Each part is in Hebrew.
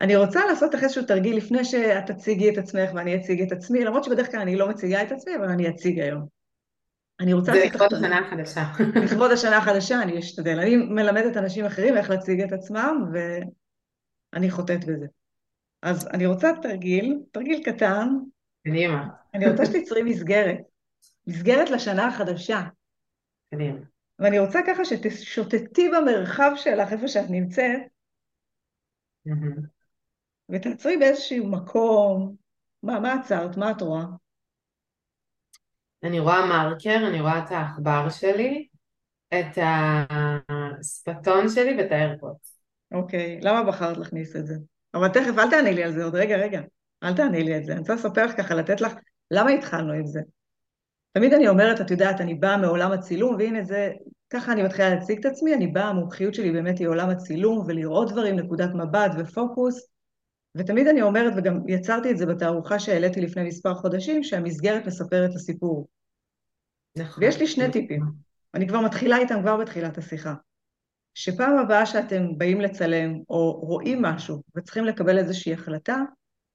אני רוצה לעשות לך איזשהו תרגיל לפני שאת תציגי את עצמך ואני אציג את עצמי, למרות שבדרך כלל אני לא מציגה את עצמי, אבל אני אציג היום. אני רוצה... זה לכבוד השנה החדשה. לכבוד השנה החדשה, אני אשתדל. אני מלמדת אנשים אחרים איך להציג את עצמם, ואני חוטאת בזה. אז אני רוצה תרגיל, תרגיל קטן. קדימה. אני רוצה שתצרי מסגרת. מסגרת לשנה החדשה. קדימה. ואני רוצה ככה שתשוטטי במרחב שלך, איפה שאת נמצאת, ותעצרי באיזשהו מקום. מה, מה עצרת? מה את רואה? אני רואה מרקר, אני רואה את העכבר שלי, את השפתון שלי ואת האיירפוט. אוקיי, למה בחרת להכניס את זה? אבל תכף, אל תעני לי על זה עוד רגע, רגע. אל תעני לי את זה. אני רוצה לספר לך ככה, לתת לך, למה התחלנו עם זה? תמיד אני אומרת, את יודעת, אני באה מעולם הצילום, והנה זה, ככה אני מתחילה להציג את עצמי, אני באה, המומחיות שלי באמת היא עולם הצילום, ולראות דברים, נקודת מבט ופוקוס, ותמיד אני אומרת, וגם יצרתי את זה בתערוכה שהעליתי לפני מספר חודשים, שהמסגרת מספרת את הסיפור. נכון. ויש לי שני טיפים, אני כבר מתחילה איתם כבר בתחילת השיחה. שפעם הבאה שאתם באים לצלם או רואים משהו וצריכים לקבל איזושהי החלטה,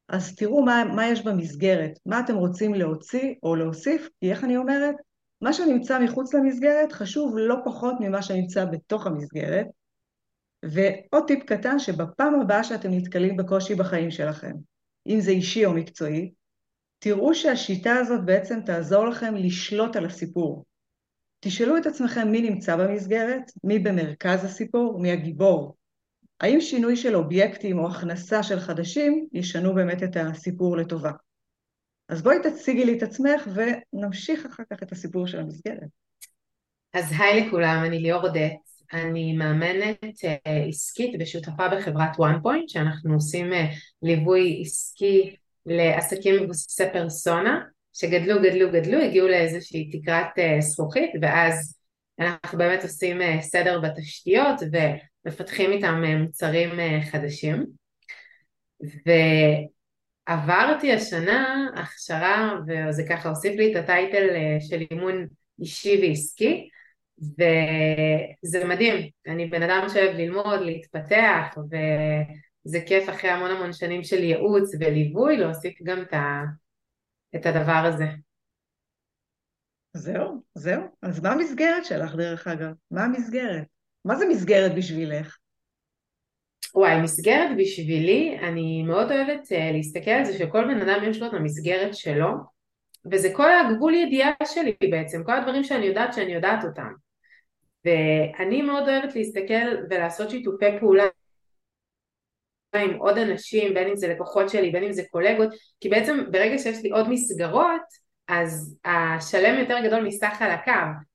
אז תראו מה, מה יש במסגרת, מה אתם רוצים להוציא או להוסיף, כי איך אני אומרת? מה שנמצא מחוץ למסגרת חשוב לא פחות ממה שנמצא בתוך המסגרת. ועוד טיפ קטן, שבפעם הבאה שאתם נתקלים בקושי בחיים שלכם, אם זה אישי או מקצועי, תראו שהשיטה הזאת בעצם תעזור לכם לשלוט על הסיפור. תשאלו את עצמכם מי נמצא במסגרת, מי במרכז הסיפור, מי הגיבור. האם שינוי של אובייקטים או הכנסה של חדשים ישנו באמת את הסיפור לטובה? אז בואי תציגי לי את עצמך ונמשיך אחר כך את הסיפור של המסגרת. אז היי לכולם, אני ליאור אודט, אני מאמנת אה, עסקית ושותפה בחברת וואן פוינט, שאנחנו עושים אה, ליווי עסקי לעסקים מבוססי פרסונה, שגדלו, גדלו, גדלו, הגיעו לאיזושהי תקרת אה, זכוכית, ואז אנחנו באמת עושים סדר בתשתיות ומפתחים איתם מוצרים חדשים. ועברתי השנה הכשרה, וזה ככה הוסיף לי את הטייטל של אימון אישי ועסקי, וזה מדהים, אני בן אדם שאוהב ללמוד, להתפתח, וזה כיף אחרי המון המון שנים של ייעוץ וליווי להוסיף גם את, ה... את הדבר הזה. זהו, זהו. אז מה המסגרת שלך דרך אגב? מה המסגרת? מה זה מסגרת בשבילך? וואי, מסגרת בשבילי, אני מאוד אוהבת uh, להסתכל על זה שכל בן אדם יש לו את המסגרת שלו, וזה כל הגבול ידיעה שלי בעצם, כל הדברים שאני יודעת שאני יודעת אותם. ואני מאוד אוהבת להסתכל ולעשות שיתופי פעולה עם עוד אנשים, בין אם זה לקוחות שלי, בין אם זה קולגות, כי בעצם ברגע שיש לי עוד מסגרות, אז השלם יותר גדול מסך על הקו,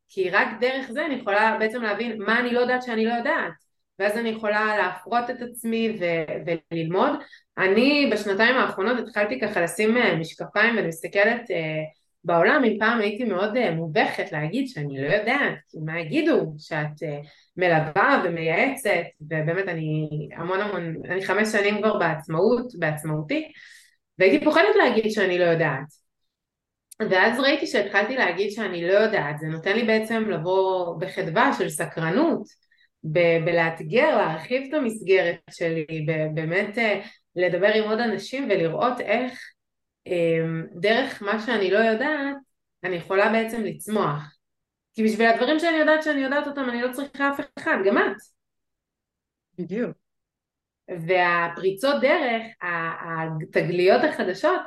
כי רק דרך זה אני יכולה בעצם להבין מה אני לא יודעת שאני לא יודעת, ואז אני יכולה להפרות את עצמי ו- וללמוד. אני בשנתיים האחרונות התחלתי ככה לשים אה, משקפיים ואני מסתכלת uh, בעולם אם פעם הייתי מאוד uh, מובכת להגיד שאני לא יודעת, מה יגידו שאת uh, מלווה ומייעצת, ובאמת אני המון המון, אני חמש שנים כבר בעצמאות, בעצמאותי, והייתי פוחדת להגיד שאני לא יודעת. ואז ראיתי שהתחלתי להגיד שאני לא יודעת, זה נותן לי בעצם לבוא בחדווה של סקרנות, ב- בלאתגר, להרחיב את המסגרת שלי, באמת uh, לדבר עם עוד אנשים ולראות איך דרך מה שאני לא יודעת, אני יכולה בעצם לצמוח. כי בשביל הדברים שאני יודעת שאני יודעת אותם, אני לא צריכה אף אחד, גם את. בדיוק. והפריצות דרך, התגליות החדשות,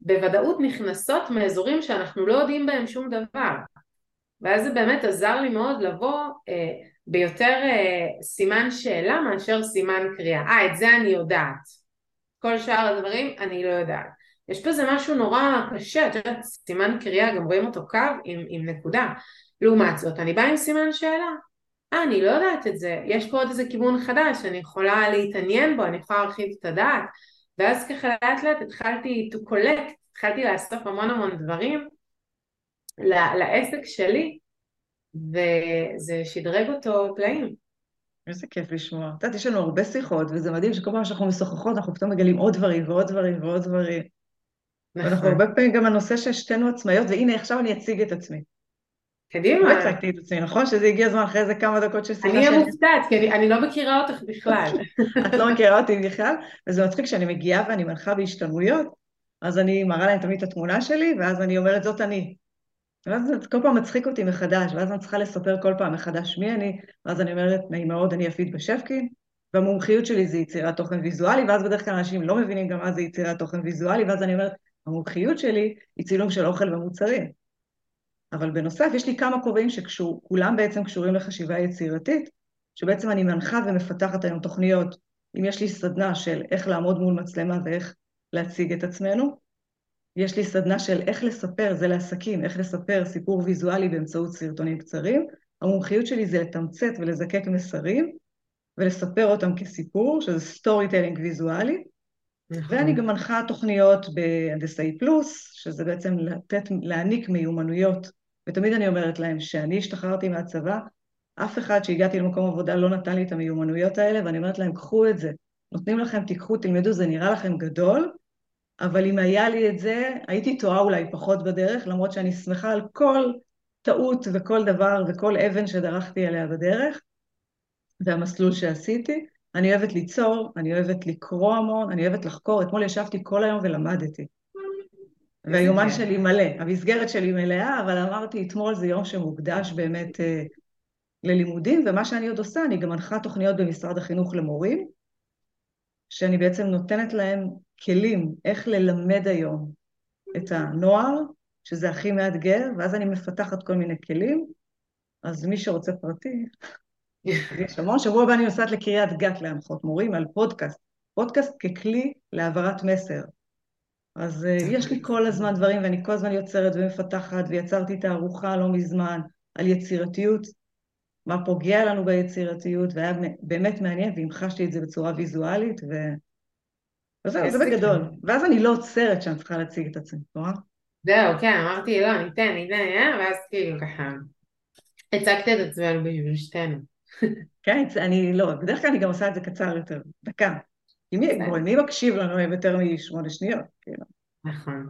בוודאות נכנסות מאזורים שאנחנו לא יודעים בהם שום דבר. ואז זה באמת עזר לי מאוד לבוא אה, ביותר אה, סימן שאלה מאשר סימן קריאה. אה, את זה אני יודעת. כל שאר הדברים אני לא יודעת. יש בזה משהו נורא קשה, את יודעת, סימן קריאה, גם רואים אותו קו עם, עם נקודה. לעומת זאת, אני באה עם סימן שאלה. אה, אני לא יודעת את זה, יש פה עוד איזה כיוון חדש, אני יכולה להתעניין בו, אני יכולה להרחיב את הדעת. ואז ככה לאט לאט התחלתי to collect, התחלתי לאסוף המון המון דברים לעסק שלי, וזה שדרג אותו פלאים. איזה כיף לשמוע. את יודעת, יש לנו הרבה שיחות, וזה מדהים שכל פעם שאנחנו משוחחות, אנחנו פתאום מגלים עוד דברים ועוד דברים ועוד דברים. נכון. ואנחנו הרבה פעמים גם הנושא ששתינו עצמאיות, והנה עכשיו אני אציג את עצמי. קדימה. לא הצגתי את עצמי, נכון? שזה הגיע הזמן אחרי איזה כמה דקות של שיחה אני אהיה מופתעת, כי אני, אני לא מכירה אותך בכלל. את לא מכירה אותי בכלל, וזה מצחיק שאני מגיעה ואני מנחה בהשתלמויות, אז אני מראה להם תמיד את התמונה שלי, ואז אני אומרת, זאת אני. ואז זה כל פעם מצחיק אותי מחדש, ואז אני צריכה לספר כל פעם מחדש מי אני, ואז אני אומרת, נעים מאוד, אני יפית בשפקין, והמומחיות שלי זה יצירת תוכן ויזואלי, ואז בדרך כלל אנשים לא מבינים גם מה זה יצירת תוכן ויזואלי, ואז אני אומרת, המומחיות שלי היא צילום של אוכל ומוצרים. אבל בנוסף, יש לי כמה כובעים שכולם בעצם קשורים לחשיבה יצירתית, שבעצם אני מנחה ומפתחת היום תוכניות. אם יש לי סדנה של איך לעמוד מול מצלמה ואיך להציג את עצמנו, יש לי סדנה של איך לספר, זה לעסקים, איך לספר סיפור ויזואלי באמצעות סרטונים קצרים. המומחיות שלי זה לתמצת ולזקק מסרים ולספר אותם כסיפור, שזה storytelling ויזואלי. נכון. ואני גם מנחה תוכניות בהנדסאי פלוס, שזה בעצם לתת, להעניק מיומנויות. ותמיד אני אומרת להם שאני השתחררתי מהצבא, אף אחד שהגעתי למקום עבודה לא נתן לי את המיומנויות האלה, ואני אומרת להם, קחו את זה. נותנים לכם, תיקחו, תלמדו, זה נראה לכם גדול, אבל אם היה לי את זה, הייתי טועה אולי פחות בדרך, למרות שאני שמחה על כל טעות וכל דבר וכל אבן שדרכתי עליה בדרך, והמסלול שעשיתי. אני אוהבת ליצור, אני אוהבת לקרוא המון, אני אוהבת לחקור. אתמול ישבתי כל היום ולמדתי. והיומן שלי מלא, המסגרת שלי מלאה, אבל אמרתי, אתמול זה יום שמוקדש באמת אה, ללימודים, ומה שאני עוד עושה, אני גם מנחה תוכניות במשרד החינוך למורים, שאני בעצם נותנת להם כלים איך ללמד היום את הנוער, שזה הכי מאתגר, ואז אני מפתחת כל מיני כלים, אז מי שרוצה פרטי, יש המון. שבוע הבא אני נוסעת לקריית גת להנחות מורים על פודקאסט. פודקאסט ככלי להעברת מסר. אז uh, יש לי כל הזמן דברים, ואני כל הזמן יוצרת ומפתחת, ויצרתי תערוכה לא מזמן על יצירתיות, מה פוגע לנו ביצירתיות, והיה באמת מעניין, והמחשתי את זה בצורה ויזואלית, ו... וזהו, זה בגדול. ואז אני לא עוצרת שאני צריכה להציג את עצמי, רואה? זהו, כן, אמרתי, לא, ניתן, ניתן, אה, ואז כאילו ככה, הצגת את עצמנו בשביל שתינו. כן, אני לא, בדרך כלל אני גם עושה את זה קצר יותר, דקה. מי, מי מקשיב לנו יותר משמונה שניות? כאילו. נכון.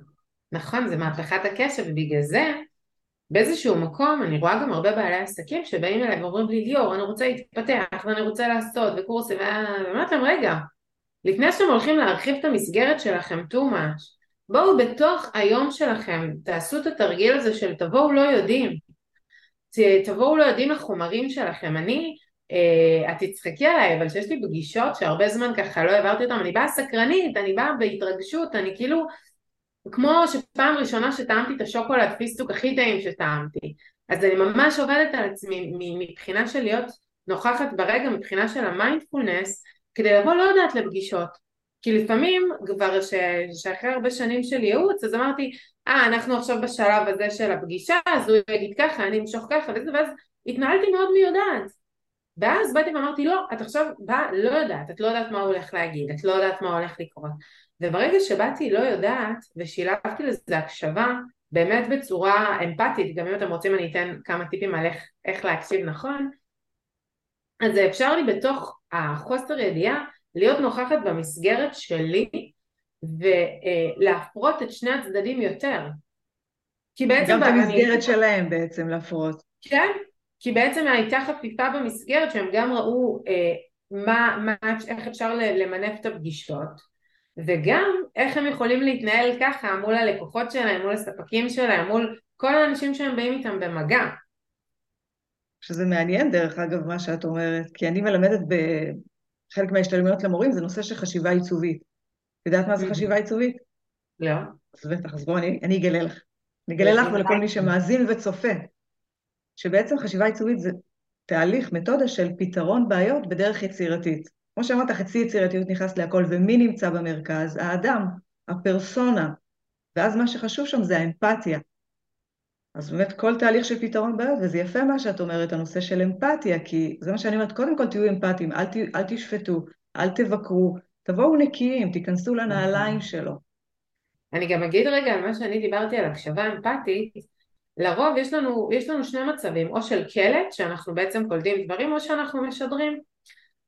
נכון, זה מהפכת הקשב, ובגלל זה, באיזשהו מקום, אני רואה גם הרבה בעלי עסקים שבאים אליי ואומרים לי, ליאור, אני רוצה להתפתח, ואני רוצה לעשות, וקורסים, ואני אומרת להם, רגע, לפני שאתם הולכים להרחיב את המסגרת שלכם too much, בואו בתוך היום שלכם, תעשו את התרגיל הזה של תבואו לא יודעים. תבואו לא יודעים לחומרים שלכם. אני, אה, את תצחקי עליי, אבל שיש לי פגישות שהרבה זמן ככה לא העברתי אותם, אני באה סקרנית, אני באה בהתרגשות, אני כאילו, כמו שפעם ראשונה שטעמתי את השוקולד פיסטוק הכי טעים שטעמתי. אז אני ממש עובדת על עצמי מבחינה של להיות נוכחת ברגע, מבחינה של המיינדפולנס, כדי לבוא לא יודעת לפגישות. כי לפעמים כבר ש... שאחרי הרבה שנים של ייעוץ אז אמרתי אה אנחנו עכשיו בשלב הזה של הפגישה אז הוא יגיד ככה אני אמשוך ככה וזה ואז התנהלתי מאוד מי יודעת ואז באתי ואמרתי לא את עכשיו באה לא יודעת את לא יודעת מה הוא הולך להגיד את לא יודעת מה הולך לקרות וברגע שבאתי לא יודעת ושילבתי לזה הקשבה באמת בצורה אמפתית גם אם אתם רוצים אני אתן כמה טיפים על איך, איך להקשיב נכון? אז אפשר לי בתוך החוסר ידיעה להיות נוכחת במסגרת שלי ולהפרות את שני הצדדים יותר. כי בעצם... גם את המסגרת שלהם בעצם להפרות. כן, כי בעצם הייתה חפיפה במסגרת שהם גם ראו אה, מה, מה, איך אפשר למנף את הפגישות וגם איך הם יכולים להתנהל ככה מול הלקוחות שלהם, מול הספקים שלהם, מול כל האנשים שהם באים איתם במגע. שזה מעניין דרך אגב מה שאת אומרת, כי אני מלמדת חלק מההשתלמויות למורים זה נושא של חשיבה עיצובית. את יודעת מה זה חשיבה עיצובית? לא. אז בטח, אז בואו אני, אני אגלה לך. אני אגלה לך ולכל מי שמאזין וצופה, שבעצם חשיבה עיצובית זה תהליך, מתודה של פתרון בעיות בדרך יצירתית. כמו שאמרת, חצי יצירתיות נכנס להכל, ומי נמצא במרכז? האדם, הפרסונה. ואז מה שחשוב שם זה האמפתיה. אז באמת כל תהליך של פתרון בעיות, וזה יפה מה שאת אומרת, הנושא של אמפתיה, כי זה מה שאני אומרת, קודם כל תהיו אמפתיים, אל, ת, אל תשפטו, אל תבקרו, תבואו נקיים, תיכנסו לנעליים נכון. שלו. אני גם אגיד רגע על מה שאני דיברתי על הקשבה אמפתית, לרוב יש לנו, יש לנו שני מצבים, או של קלט, שאנחנו בעצם קולטים דברים, או שאנחנו משדרים.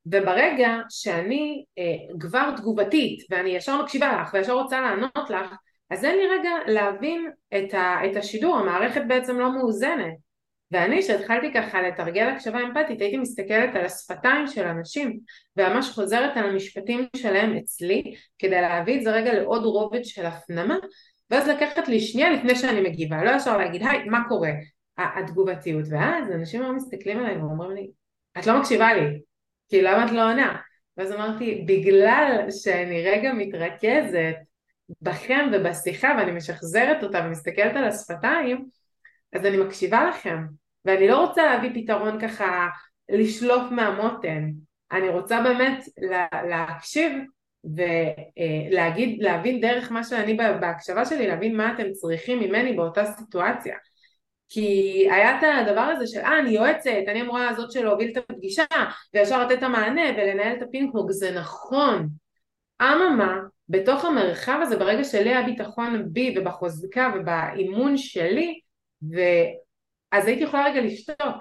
וברגע שאני אה, כבר תגובתית, ואני ישר מקשיבה לך, וישר רוצה לענות לך, אז אין לי רגע להבין את, ה, את השידור, המערכת בעצם לא מאוזנת. ואני, כשהתחלתי ככה לתרגל הקשבה אמפתית, הייתי מסתכלת על השפתיים של אנשים, וממש חוזרת על המשפטים שלהם אצלי, כדי להביא את זה רגע לעוד רובד של הפנמה, ואז לקחת לי שנייה לפני שאני מגיבה, לא ישר להגיד, היי, מה קורה? התגובתיות, ואז אנשים היו מסתכלים עליי ואומרים לי, את לא מקשיבה לי, כי למה את לא עונה? ואז אמרתי, בגלל שאני רגע מתרכזת בכם ובשיחה ואני משחזרת אותה ומסתכלת על השפתיים, אז אני מקשיבה לכם, ואני לא רוצה להביא פתרון ככה לשלוף מהמותן, אני רוצה באמת לה, להקשיב ולהגיד, להבין דרך מה שאני בהקשבה שלי, להבין מה אתם צריכים ממני באותה סיטואציה. כי היה את הדבר הזה של אה אני יועצת, אני אמורה הזאת של להוביל את הפגישה וישר לתת את המענה ולנהל את הפינג זה נכון. אממה, בתוך המרחב הזה ברגע שלי היה ביטחון בי ובחוזקה ובאימון שלי ואז הייתי יכולה רגע לשתוק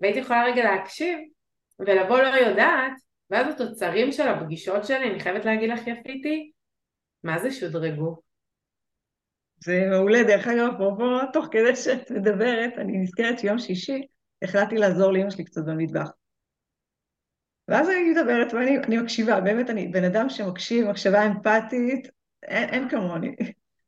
והייתי יכולה רגע להקשיב ולבוא לא יודעת ואז התוצרים של הפגישות שלי, אני חייבת להגיד לך יפיתי, מה זה שודרגו? זה מעולה, דרך אגב, אפרופו, תוך כדי שאת מדברת, אני נזכרת שיום שישי החלטתי לעזור לאמא שלי קצת במטבח. ואז אני מדברת ואני מקשיבה, באמת אני בן אדם שמקשיב, מקשבה אמפתית, אין, אין כמוני.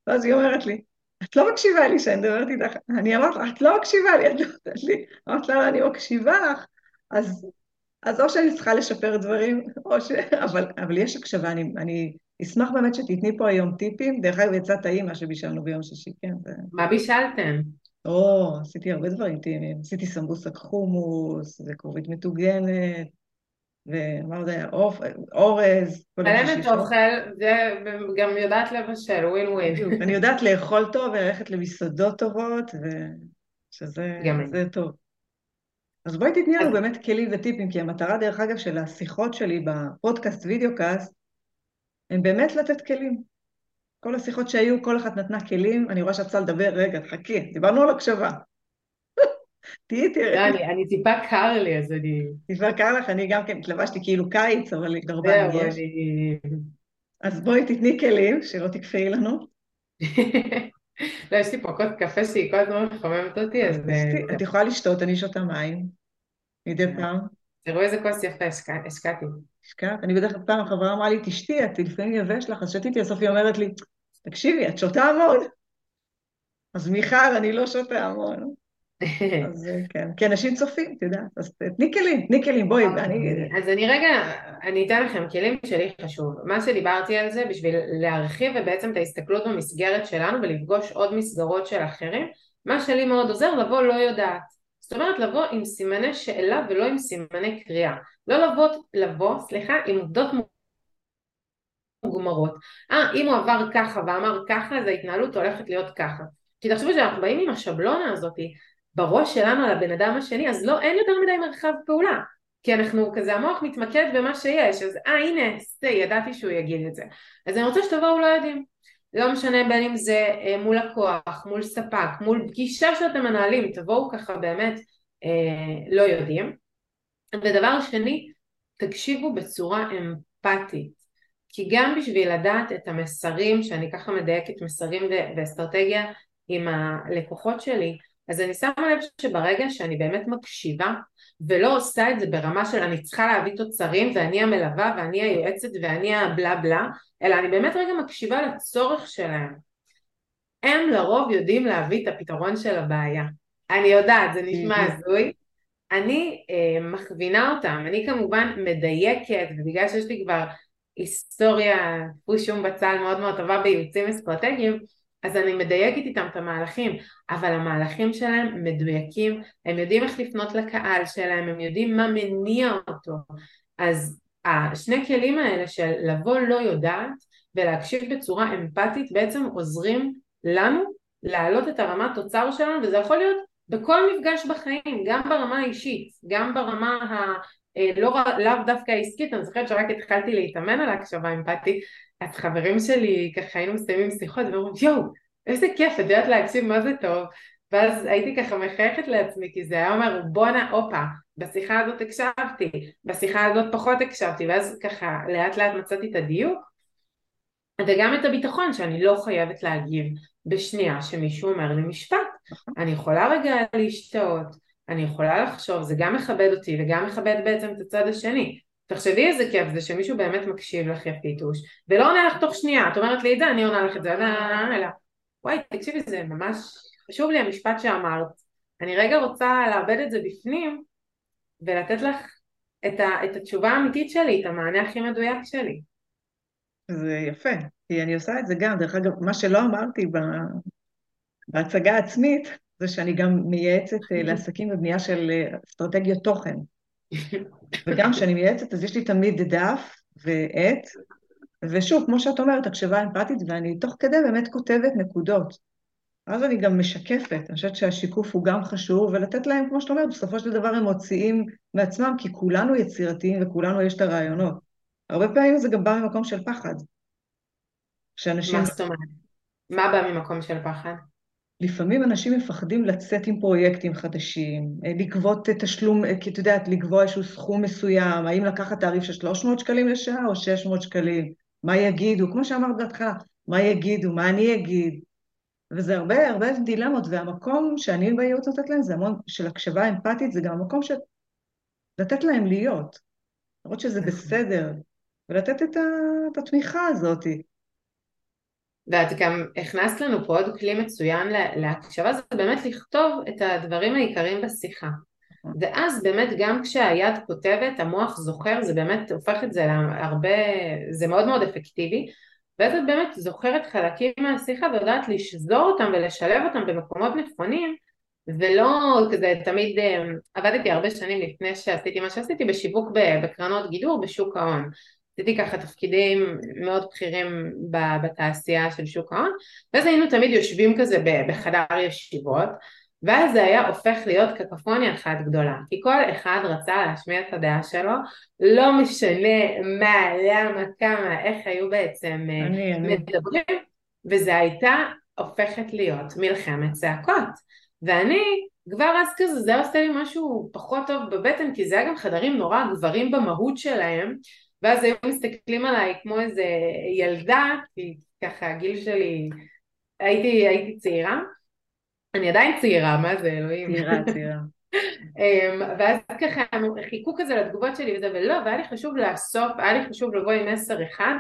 ואז היא אומרת לי, את לא מקשיבה לי שאני מדברת איתך, אני אמרת לך, את לא מקשיבה לי, את לא יודעת לי, אמרת לה, אני מקשיבה לך, אז, אז או שאני צריכה לשפר דברים, או ש... אבל, אבל יש הקשבה, אני, אני אשמח באמת שתתני פה היום טיפים, דרך אגב יצא טעים מה שבישלנו ביום שישי, כן. זה... מה בישלתם? או, עשיתי הרבה דברים טעימים, עשיתי סמבוסק חומוס, וכרובית מטוגנת, ומה עוד היה? אורז. מלמת אוכל, זה גם יודעת לבשל, ווין ווין. אני יודעת לאכול טוב וללכת למסעדות טובות, ושזה טוב. אז בואי תתני לנו באמת כלים וטיפים, כי המטרה דרך אגב של השיחות שלי בפודקאסט וידאו קאסט, הם באמת לתת כלים. כל השיחות שהיו, כל אחת נתנה כלים, אני רואה שאת צריכה לדבר, רגע, חכי, דיברנו על הקשבה. תהיי. לא, אני טיפה קר לי, אז אני... טיפה קר לך, אני גם כן התלבשתי כאילו קיץ, אבל גרבן יש. אז בואי תתני כלים, שלא תקפאי לנו. לא, יש לי פה כוס קפה שהיא כל הזמן מחממת אותי, אז... את יכולה לשתות, אני שותה מים, מדי כן. פעם. תראו איזה כוס יפה השקעתי. השקעת? אני בדרך כלל פעם חברה אמרה לי, תשתי, את לפעמים יבש לך, אז שתיתי, בסוף היא אומרת לי, תקשיבי, את שותה המון. אז מיכל, אני לא שותה המון. אז כן, כי אנשים צופים, את יודעת, אז תני כלים, תני כלים, בואי, ואני... אז אני רגע, אני אתן לכם כלים שלי חשוב. מה שדיברתי על זה, בשביל להרחיב ובעצם את ההסתכלות במסגרת שלנו ולפגוש עוד מסגרות של אחרים, מה שלי מאוד עוזר, לבוא לא יודעת. זאת אומרת, לבוא עם סימני שאלה ולא עם סימני קריאה. לא לבוא, לבוא, סליחה, עם עובדות מוגמרות. אה, אם הוא עבר ככה ואמר ככה, אז ההתנהלות הולכת להיות ככה. כי תחשבו שאנחנו באים עם השבלונה הזאתי, בראש שלנו על הבן אדם השני, אז לא, אין יותר מדי מרחב פעולה. כי אנחנו, כזה המוח מתמקד במה שיש, אז אה הנה, זה, ידעתי שהוא יגיד את זה. אז אני רוצה שתבואו לא יודעים. לא משנה בין אם זה אה, מול לקוח, מול ספק, מול פגישה שאתם מנהלים, תבואו ככה באמת אה, לא יודעים. ודבר שני, תקשיבו בצורה אמפתית. כי גם בשביל לדעת את המסרים, שאני ככה מדייקת מסרים ואסטרטגיה עם הלקוחות שלי, אז אני שמה לב שברגע שאני באמת מקשיבה ולא עושה את זה ברמה של אני צריכה להביא תוצרים ואני המלווה ואני היועצת ואני הבלה בלה, אלא אני באמת רגע מקשיבה לצורך שלהם. הם לרוב יודעים להביא את הפתרון של הבעיה. אני יודעת, זה נשמע הזוי. אני אה, מכווינה אותם, אני כמובן מדייקת, ובגלל שיש לי כבר היסטוריה, פושום בצל מאוד מאוד טובה בייעוצים אסטרטגיים, אז אני מדייקת איתם את המהלכים, אבל המהלכים שלהם מדויקים, הם יודעים איך לפנות לקהל שלהם, הם יודעים מה מניע אותו. אז השני כלים האלה של לבוא לא יודעת ולהקשיב בצורה אמפתית בעצם עוזרים לנו להעלות את הרמת תוצר שלנו, וזה יכול להיות בכל מפגש בחיים, גם ברמה האישית, גם ברמה ה... אה, לא, לאו דווקא העסקית, אני זוכרת שרק התחלתי להתאמן על ההקשבה אמפתית, אז חברים שלי ככה היינו מסיימים שיחות ואומרים יואו איזה כיף את יודעת להקשיב מה זה טוב ואז הייתי ככה מחייכת לעצמי כי זה היה אומר בואנה הופה בשיחה הזאת הקשבתי בשיחה הזאת פחות הקשבתי ואז ככה לאט לאט מצאתי את הדיוק וגם את הביטחון שאני לא חייבת להגיב בשנייה שמישהו אומר לי משפט. אני יכולה רגע להשתאות אני יכולה לחשוב, זה גם מכבד אותי וגם מכבד בעצם את הצד השני. תחשבי איזה כיף זה שמישהו באמת מקשיב לך יפיתוש, ולא עונה לך תוך שנייה, את אומרת לי את זה, אני עונה לך את זה, אלא, וואי, תקשיבי, זה ממש חשוב לי המשפט שאמרת. אני רגע רוצה לאבד את זה בפנים, ולתת לך את, ה, את התשובה האמיתית שלי, את המענה הכי מדויק שלי. זה יפה, כי אני עושה את זה גם, דרך אגב, מה שלא אמרתי בהצגה העצמית, זה שאני גם מייעצת אה, לעסקים בבנייה של אה, אסטרטגיות תוכן. וגם כשאני מייעצת, אז יש לי תמיד דף ועט, ושוב, כמו שאת אומרת, הקשבה אמפתית, ואני תוך כדי באמת כותבת נקודות. אז אני גם משקפת, אני חושבת שהשיקוף הוא גם חשוב, ולתת להם, כמו שאת אומרת, בסופו של דבר הם מוציאים מעצמם, כי כולנו יצירתיים וכולנו יש את הרעיונות. הרבה פעמים זה גם בא ממקום של פחד. שאנשים... מה זאת אומרת? מה בא ממקום של פחד? לפעמים אנשים מפחדים לצאת עם פרויקטים חדשים, אה, לגבות תשלום, אה, כי את יודעת, לקבוע איזשהו סכום מסוים, האם לקחת תעריף של 300 שקלים לשעה או 600 שקלים, מה יגידו, כמו שאמרת בהתחלה, מה יגידו, מה אני אגיד, וזה הרבה הרבה דילמות, והמקום שאני בייעוץ נותנת להם זה המון של הקשבה אמפתית, זה גם המקום של לתת להם להיות, לראות שזה נכון. בסדר, ולתת את, ה... את התמיכה הזאת. ואת גם הכנסת לנו פה עוד כלי מצוין להקשבה, זה באמת לכתוב את הדברים העיקריים בשיחה. נכון. ואז באמת גם כשהיד כותבת, המוח זוכר, זה באמת הופך את זה להרבה, זה מאוד מאוד אפקטיבי. ואז את באמת זוכרת חלקים מהשיחה ויודעת לשזור אותם ולשלב אותם במקומות נכונים ולא כזה תמיד אה, עבדתי הרבה שנים לפני שעשיתי מה שעשיתי בשיווק בקרנות גידור בשוק ההון עשיתי ככה תפקידים מאוד בכירים בתעשייה של שוק ההון ואז היינו תמיד יושבים כזה בחדר ישיבות ואז זה היה הופך להיות קקופוניה אחת גדולה, כי כל אחד רצה להשמיע את הדעה שלו, לא משנה מה, למה, כמה, איך היו בעצם אה, אני, מדברים, אני. וזה הייתה הופכת להיות מלחמת צעקות. ואני כבר אז כזה, זה עושה לי משהו פחות טוב בבטן, כי זה היה גם חדרים נורא גברים במהות שלהם, ואז היו מסתכלים עליי כמו איזה ילדה, כי ככה הגיל שלי, הייתי, הייתי צעירה, אני עדיין צעירה, מה זה אלוהים? צעירה, צעירה. אמ, ואז ככה חיכו כזה לתגובות שלי וזה, ולא, והיה לי חשוב לאסוף, היה לי חשוב לבוא עם מסר אחד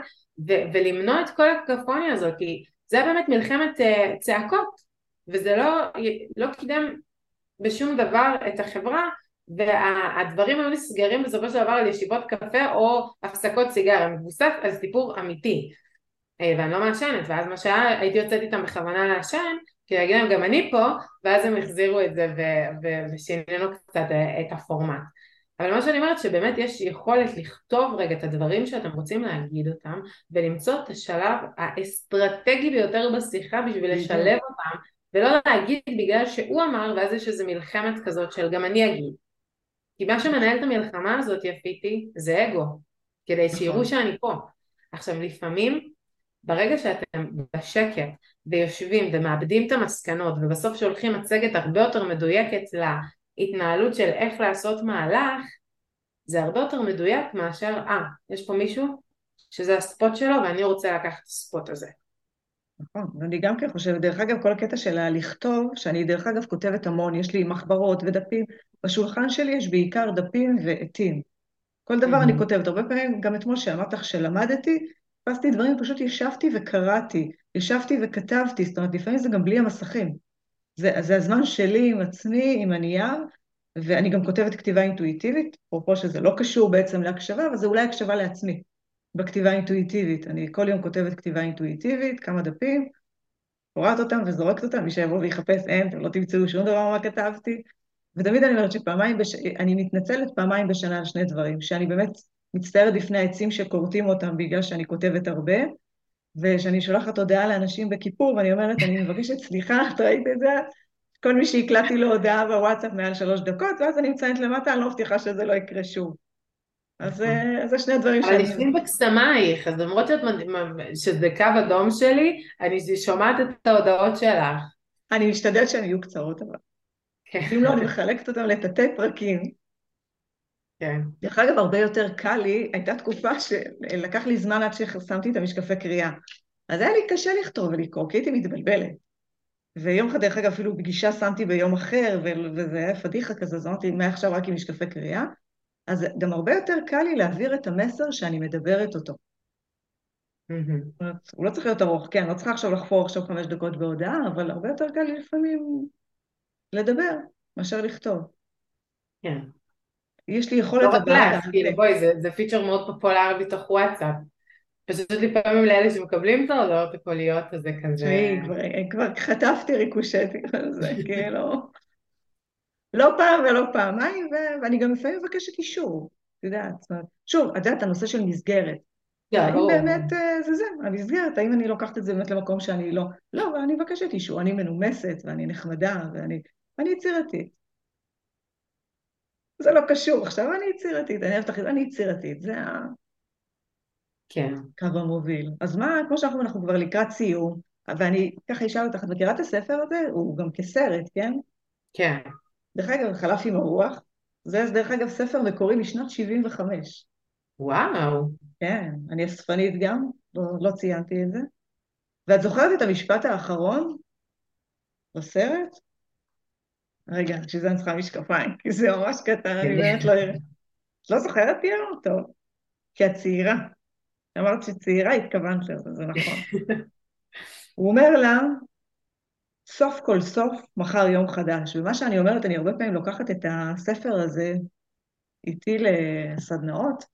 ו- ולמנוע את כל הקקופוניה הזאת, כי זה היה באמת מלחמת uh, צעקות, וזה לא, לא קידם בשום דבר את החברה, והדברים היו נסגרים בסופו של דבר על ישיבות קפה או הפסקות סיגריה, מבוסס על סיפור אמיתי. אה, ואני לא מעשנת, ואז מה שהיה, הייתי יוצאת איתם בכוונה לעשן, כי להגיד להם גם אני פה, ואז הם החזירו את זה ושינינו קצת אה, את הפורמט. אבל מה שאני אומרת שבאמת יש יכולת לכתוב רגע את הדברים שאתם רוצים להגיד אותם ולמצוא את השלב האסטרטגי ביותר בשיחה בשביל לשלב אותם ולא להגיד בגלל שהוא אמר ואז יש איזו מלחמת כזאת של גם אני אגיד. כי מה שמנהל את המלחמה הזאת יפיתי זה אגו, כדי שיראו נכון. שאני פה. עכשיו לפעמים ברגע שאתם בשקט ויושבים ומאבדים את המסקנות ובסוף שולחים מצגת הרבה יותר מדויקת להתנהלות של איך לעשות מהלך, זה הרבה יותר מדויק מאשר, אה, יש פה מישהו שזה הספוט שלו ואני רוצה לקחת את הספוט הזה. נכון, ואני גם כן חושבת, דרך אגב, כל הקטע של הלכתוב, שאני דרך אגב כותבת המון, יש לי מחברות ודפים, בשולחן שלי יש בעיקר דפים ועטים. כל דבר mm-hmm. אני כותבת, הרבה פעמים, גם אתמול שאמרת לך שלמדתי, חיפשתי דברים, פשוט ישבתי וקראתי, ישבתי וכתבתי, זאת אומרת, לפעמים זה גם בלי המסכים. זה, זה הזמן שלי עם עצמי, עם הנייר, ואני גם כותבת כתיבה אינטואיטיבית, אפרופו שזה לא קשור בעצם להקשבה, אבל זה אולי הקשבה לעצמי, בכתיבה אינטואיטיבית. אני כל יום כותבת כתיבה אינטואיטיבית, כמה דפים, קוראת אותם וזורקת אותם, מי שיבוא ויחפש אין, אתם לא תמצאו שום דבר מה כתבתי. ותמיד אני אומרת שפעמיים, בש... אני מתנצלת פעמיים בשנה על שני דברים, שאני באמת מצטערת בפני העצים שכורתים אותם בגלל שאני כותבת הרבה, ושאני שולחת הודעה לאנשים בכיפור, ואני אומרת, אני מבקשת סליחה, את ראית את זה? כל מי שהקלטתי לו הודעה בוואטסאפ מעל שלוש דקות, ואז אני מציינת למטה, אני לא מבטיחה שזה לא יקרה שוב. אז אה, זה שני הדברים שאני... אבל נשבים בקסמייך, אז למרות שזה קו אדום שלי, אני שומעת את ההודעות שלך. אני משתדלת שהן יהיו קצרות, אבל... כן. אם לא, אני מחלקת אותן לתתי פרקים. כן. דרך אגב, הרבה יותר קל לי, הייתה תקופה שלקח לי זמן עד ששמתי את המשקפי קריאה. אז היה לי קשה לכתוב ולקרוא, כי הייתי מתבלבלת. ויום אחד, דרך אגב, אפילו פגישה שמתי ביום אחר, וזה היה פדיחה כזה, אז אמרתי, מעכשיו רק עם משקפי קריאה. אז גם הרבה יותר קל לי להעביר את המסר שאני מדברת אותו. Mm-hmm. הוא לא צריך להיות ארוך, כן, לא צריכה עכשיו לחפור עכשיו חמש דקות בהודעה, אבל הרבה יותר קל לי לפעמים לדבר מאשר לכתוב. כן. יש לי יכולת. לא רק לך, כאילו בואי, זה, זה פיצ'ר מאוד פופולרי בתוך וואטסאפ. פשוט לפעמים לאלה שמקבלים את ההודעות הקוליות, אז זה כזה... תראי, כבר חטפתי ריקושטים על זה, כאילו... לא פעם ולא פעמיים, ואני גם לפעמים מבקשת אישור, את יודעת. שוב, את יודעת, הנושא של מסגרת. האם באמת אה, זה זה, המסגרת, האם אני לוקחת את זה באמת למקום שאני לא... לא, אבל אני מבקשת אישור, אני מנומסת ואני נחמדה ואני יצירתית. זה לא קשור, עכשיו אני יצירתית, אני אוהבת לך, אני יצירתית, זה ה... כן. קו המוביל. אז מה, כמו שאנחנו אנחנו כבר לקראת סיום, ואני ככה אשאל אותך, את מכירה את הספר הזה? הוא גם כסרט, כן? כן. דרך אגב, חלף עם הרוח. זה, דרך אגב, ספר מקורי משנות 75. וואו. כן, אני אספנית גם, לא, לא ציינתי את זה. ואת זוכרת את המשפט האחרון בסרט? רגע, בשביל זה אני צריכה משקפיים, כי זה ממש קטן, אני באמת לא אראה. את לא זוכרת, פיארו? טוב. כי את צעירה. אמרת שצעירה, התכוונת לזה, זה נכון. הוא אומר לה, סוף כל סוף, מחר יום חדש. ומה שאני אומרת, אני הרבה פעמים לוקחת את הספר הזה איתי לסדנאות,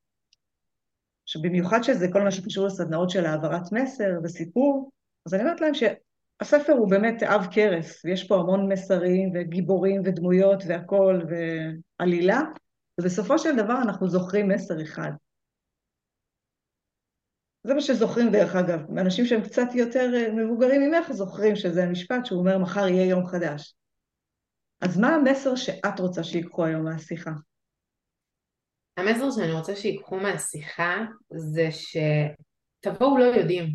שבמיוחד שזה כל מה שקשור לסדנאות של העברת מסר וסיפור, אז אני אומרת להם שהספר הוא באמת עב כרס, ויש פה המון מסרים וגיבורים ודמויות והכול ועלילה, ובסופו של דבר אנחנו זוכרים מסר אחד. זה מה שזוכרים דרך אגב, אנשים שהם קצת יותר אה, מבוגרים ממך זוכרים שזה המשפט שהוא אומר מחר יהיה יום חדש. אז מה המסר שאת רוצה שיקחו היום מהשיחה? המסר שאני רוצה שיקחו מהשיחה זה שתבואו לא יודעים.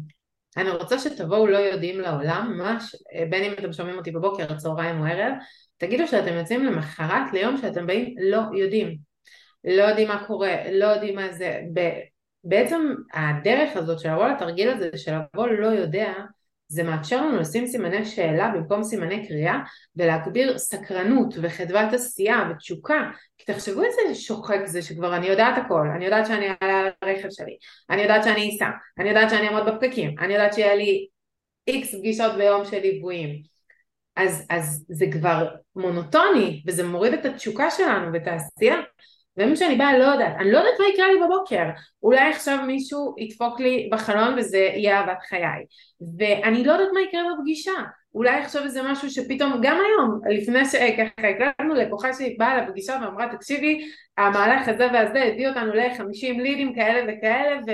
אני רוצה שתבואו לא יודעים לעולם, ממש, אה, בין אם אתם שומעים אותי בבוקר, צהריים או ערב, תגידו שאתם יוצאים למחרת ליום שאתם באים לא יודעים. לא יודעים מה קורה, לא יודעים מה זה. בעצם הדרך הזאת של לבוא לתרגיל הזה של לבוא לא יודע זה מאפשר לנו לשים סימני שאלה במקום סימני קריאה ולהגביר סקרנות וחדוות עשייה ותשוקה. כי תחשבו איזה שוחק זה שכבר אני יודעת הכל. אני יודעת שאני אעלה על הרכב שלי. אני יודעת שאני אסע. אני יודעת שאני אעמוד בפקקים. אני יודעת שיהיה לי איקס פגישות ביום של ליוויים. אז, אז זה כבר מונוטוני וזה מוריד את התשוקה שלנו ואת העשייה ומי שאני באה לא יודעת, אני לא יודעת מה יקרה לי בבוקר, אולי עכשיו מישהו ידפוק לי בחלון וזה יהיה אהבת חיי, ואני לא יודעת מה יקרה בפגישה, אולי עכשיו איזה משהו שפתאום, גם היום, לפני שככה הקלטנו לקוחה שהיא באה לפגישה ואמרה תקשיבי, המהלך הזה והזה הביא אותנו ל-50 לידים כאלה וכאלה ו...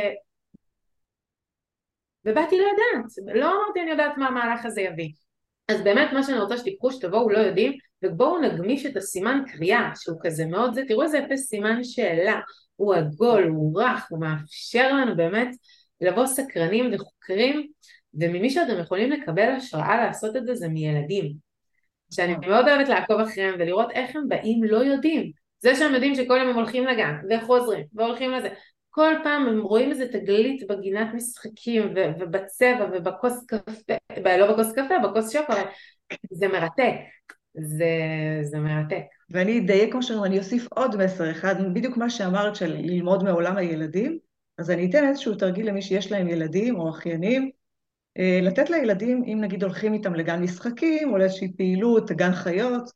ובאתי לא יודעת, לא אמרתי אני יודעת מה המהלך הזה יביא. אז באמת מה שאני רוצה שתיקחו שתבואו לא יודעים ובואו נגמיש את הסימן קריאה שהוא כזה מאוד זה, תראו איזה יפה סימן שאלה, הוא עגול, הוא רך, הוא מאפשר לנו באמת לבוא סקרנים וחוקרים וממי שאתם יכולים לקבל השראה לעשות את זה זה מילדים. שאני מאוד אוהבת לעקוב אחריהם ולראות איך הם באים לא יודעים. זה שהם יודעים שכל יום הם הולכים לגן וחוזרים והולכים לזה כל פעם הם רואים איזה תגלית בגינת משחקים ובצבע ובכוס קפה, לא בכוס קפה, בכוס שוקולד, זה מרתק. זה, זה מרתק. ואני אדייק כמו שאומרים, אני אוסיף עוד מסר אחד, בדיוק מה שאמרת של ללמוד מעולם הילדים, אז אני אתן איזשהו תרגיל למי שיש להם ילדים או אחיינים, אה, לתת לילדים, אם נגיד הולכים איתם לגן משחקים או לאיזושהי פעילות, גן חיות,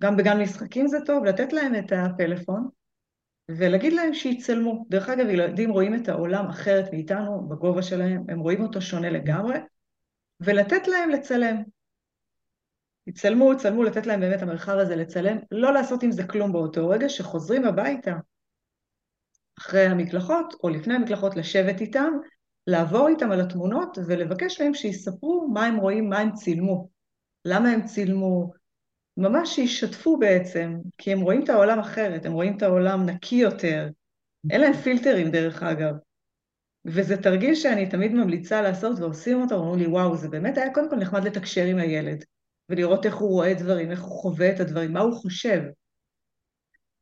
גם בגן משחקים זה טוב, לתת להם את הפלאפון ולהגיד להם שיצלמו. דרך אגב, ילדים רואים את העולם אחרת מאיתנו, בגובה שלהם, הם רואים אותו שונה לגמרי, ולתת להם לצלם. יצלמו, יצלמו, לתת להם באמת המרחב הזה לצלם, לא לעשות עם זה כלום באותו רגע, שחוזרים הביתה אחרי המקלחות או לפני המקלחות לשבת איתם, לעבור איתם על התמונות ולבקש מהם שיספרו מה הם רואים, מה הם צילמו, למה הם צילמו, ממש שישתפו בעצם, כי הם רואים את העולם אחרת, הם רואים את העולם נקי יותר, אין להם פילטרים דרך אגב. וזה תרגיל שאני תמיד ממליצה לעשות ועושים אותו, ואומרים לי וואו, זה באמת היה קודם כל נחמד לתקשר עם הילד. ולראות איך הוא רואה דברים, איך הוא חווה את הדברים, מה הוא חושב.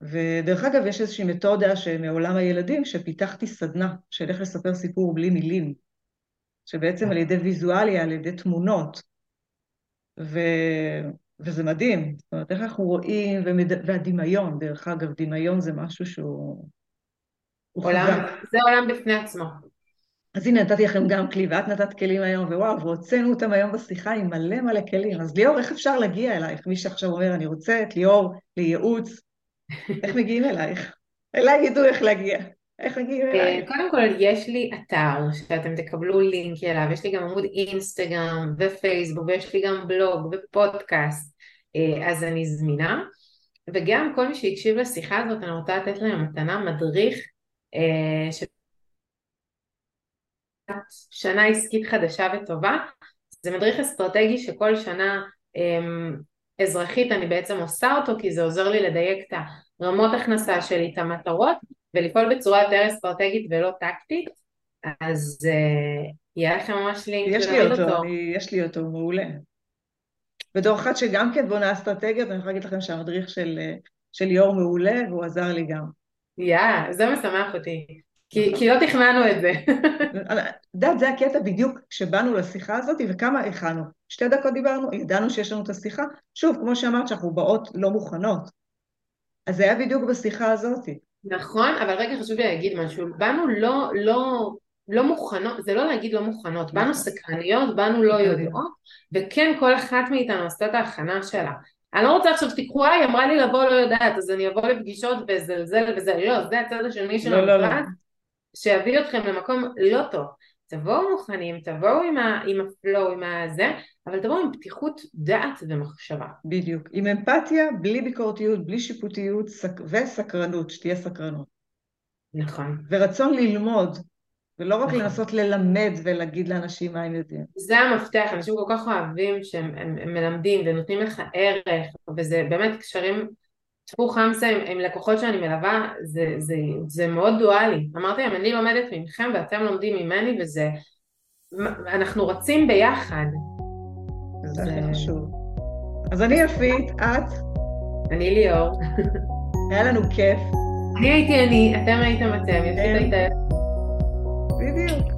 ודרך אגב, יש איזושהי מתודה מעולם הילדים, שפיתחתי סדנה של איך לספר סיפור בלי מילים, שבעצם על ידי ויזואליה, על ידי תמונות, ו... וזה מדהים. זאת אומרת, איך אנחנו רואים, ומד... והדמיון, דרך אגב, דמיון זה משהו שהוא... עולם, זה עולם בפני עצמו. אז הנה, נתתי לכם גם כלי, ואת נתת כלים היום, ווואו, והוצאנו אותם היום בשיחה עם מלא מלא כלים. אז ליאור, איך אפשר להגיע אלייך? מי שעכשיו אומר, אני רוצה את ליאור לייעוץ, איך מגיעים אלייך? אליי ידעו איך להגיע. איך מגיעים אה, אלייך? קודם כל, יש לי אתר שאתם תקבלו לינק אליו, יש לי גם עמוד אינסטגרם ופייסבוק, ויש לי גם בלוג ופודקאסט, אז אני זמינה. וגם כל מי שהקשיב לשיחה הזאת, אני רוצה לתת להם מתנה מדריך אה, של שנה עסקית חדשה וטובה. זה מדריך אסטרטגי שכל שנה אמ, אזרחית אני בעצם עושה אותו כי זה עוזר לי לדייק את הרמות הכנסה שלי, את המטרות ולפעול בצורה יותר אסטרטגית ולא טקטית אז uh, יהיה לכם ממש לינק יש לי אותו, אותו. אני, יש לי אותו, מעולה. בתור אחת שגם כן בונה אסטרטגיות, אני יכולה להגיד לכם שהמדריך של, של ליאור מעולה והוא עזר לי גם. יא, yeah, זה משמח אותי. כי, כי לא תכננו את זה. את יודעת, זה הקטע בדיוק כשבאנו לשיחה הזאת, וכמה הכנו. שתי דקות דיברנו, ידענו שיש לנו את השיחה. שוב, כמו שאמרת, שאנחנו באות לא מוכנות. אז זה היה בדיוק בשיחה הזאת. נכון, אבל רגע חשוב לי להגיד משהו. באנו לא, לא, לא מוכנות, זה לא להגיד לא מוכנות, באנו נכון. סקרניות, באנו לא יודעות, וכן כל אחת מאיתנו עשתה את ההכנה שלה. אני לא רוצה עכשיו שתיקחו, היא אמרה לי לבוא לא יודעת, אז אני אבוא לפגישות וזלזל וזה, לא, זה הצד השני של לא, לא, לא. שיביא אתכם למקום לא טוב. תבואו מוכנים, תבואו עם, ה, עם הפלואו, עם הזה, אבל תבואו עם פתיחות דעת ומחשבה. בדיוק. עם אמפתיה, בלי ביקורתיות, בלי שיפוטיות סק... וסקרנות, שתהיה סקרנות. נכון. ורצון ללמוד, ולא רק נכון. לנסות ללמד ולהגיד לאנשים מה הם יודעים. זה המפתח, אנשים כל כך אוהבים שהם הם, הם מלמדים ונותנים לך ערך, וזה באמת קשרים טפו חמסה עם, עם לקוחות שאני מלווה, זה, זה, זה מאוד דואלי. אמרתי להם, אני לומדת מכם ואתם לומדים ממני וזה... אנחנו רצים ביחד. זה הכי חשוב. אז אני יפית, את? אני ליאור. היה לנו כיף. אני הייתי אני, אתם הייתם אתם, יפית הייתה... Viveu.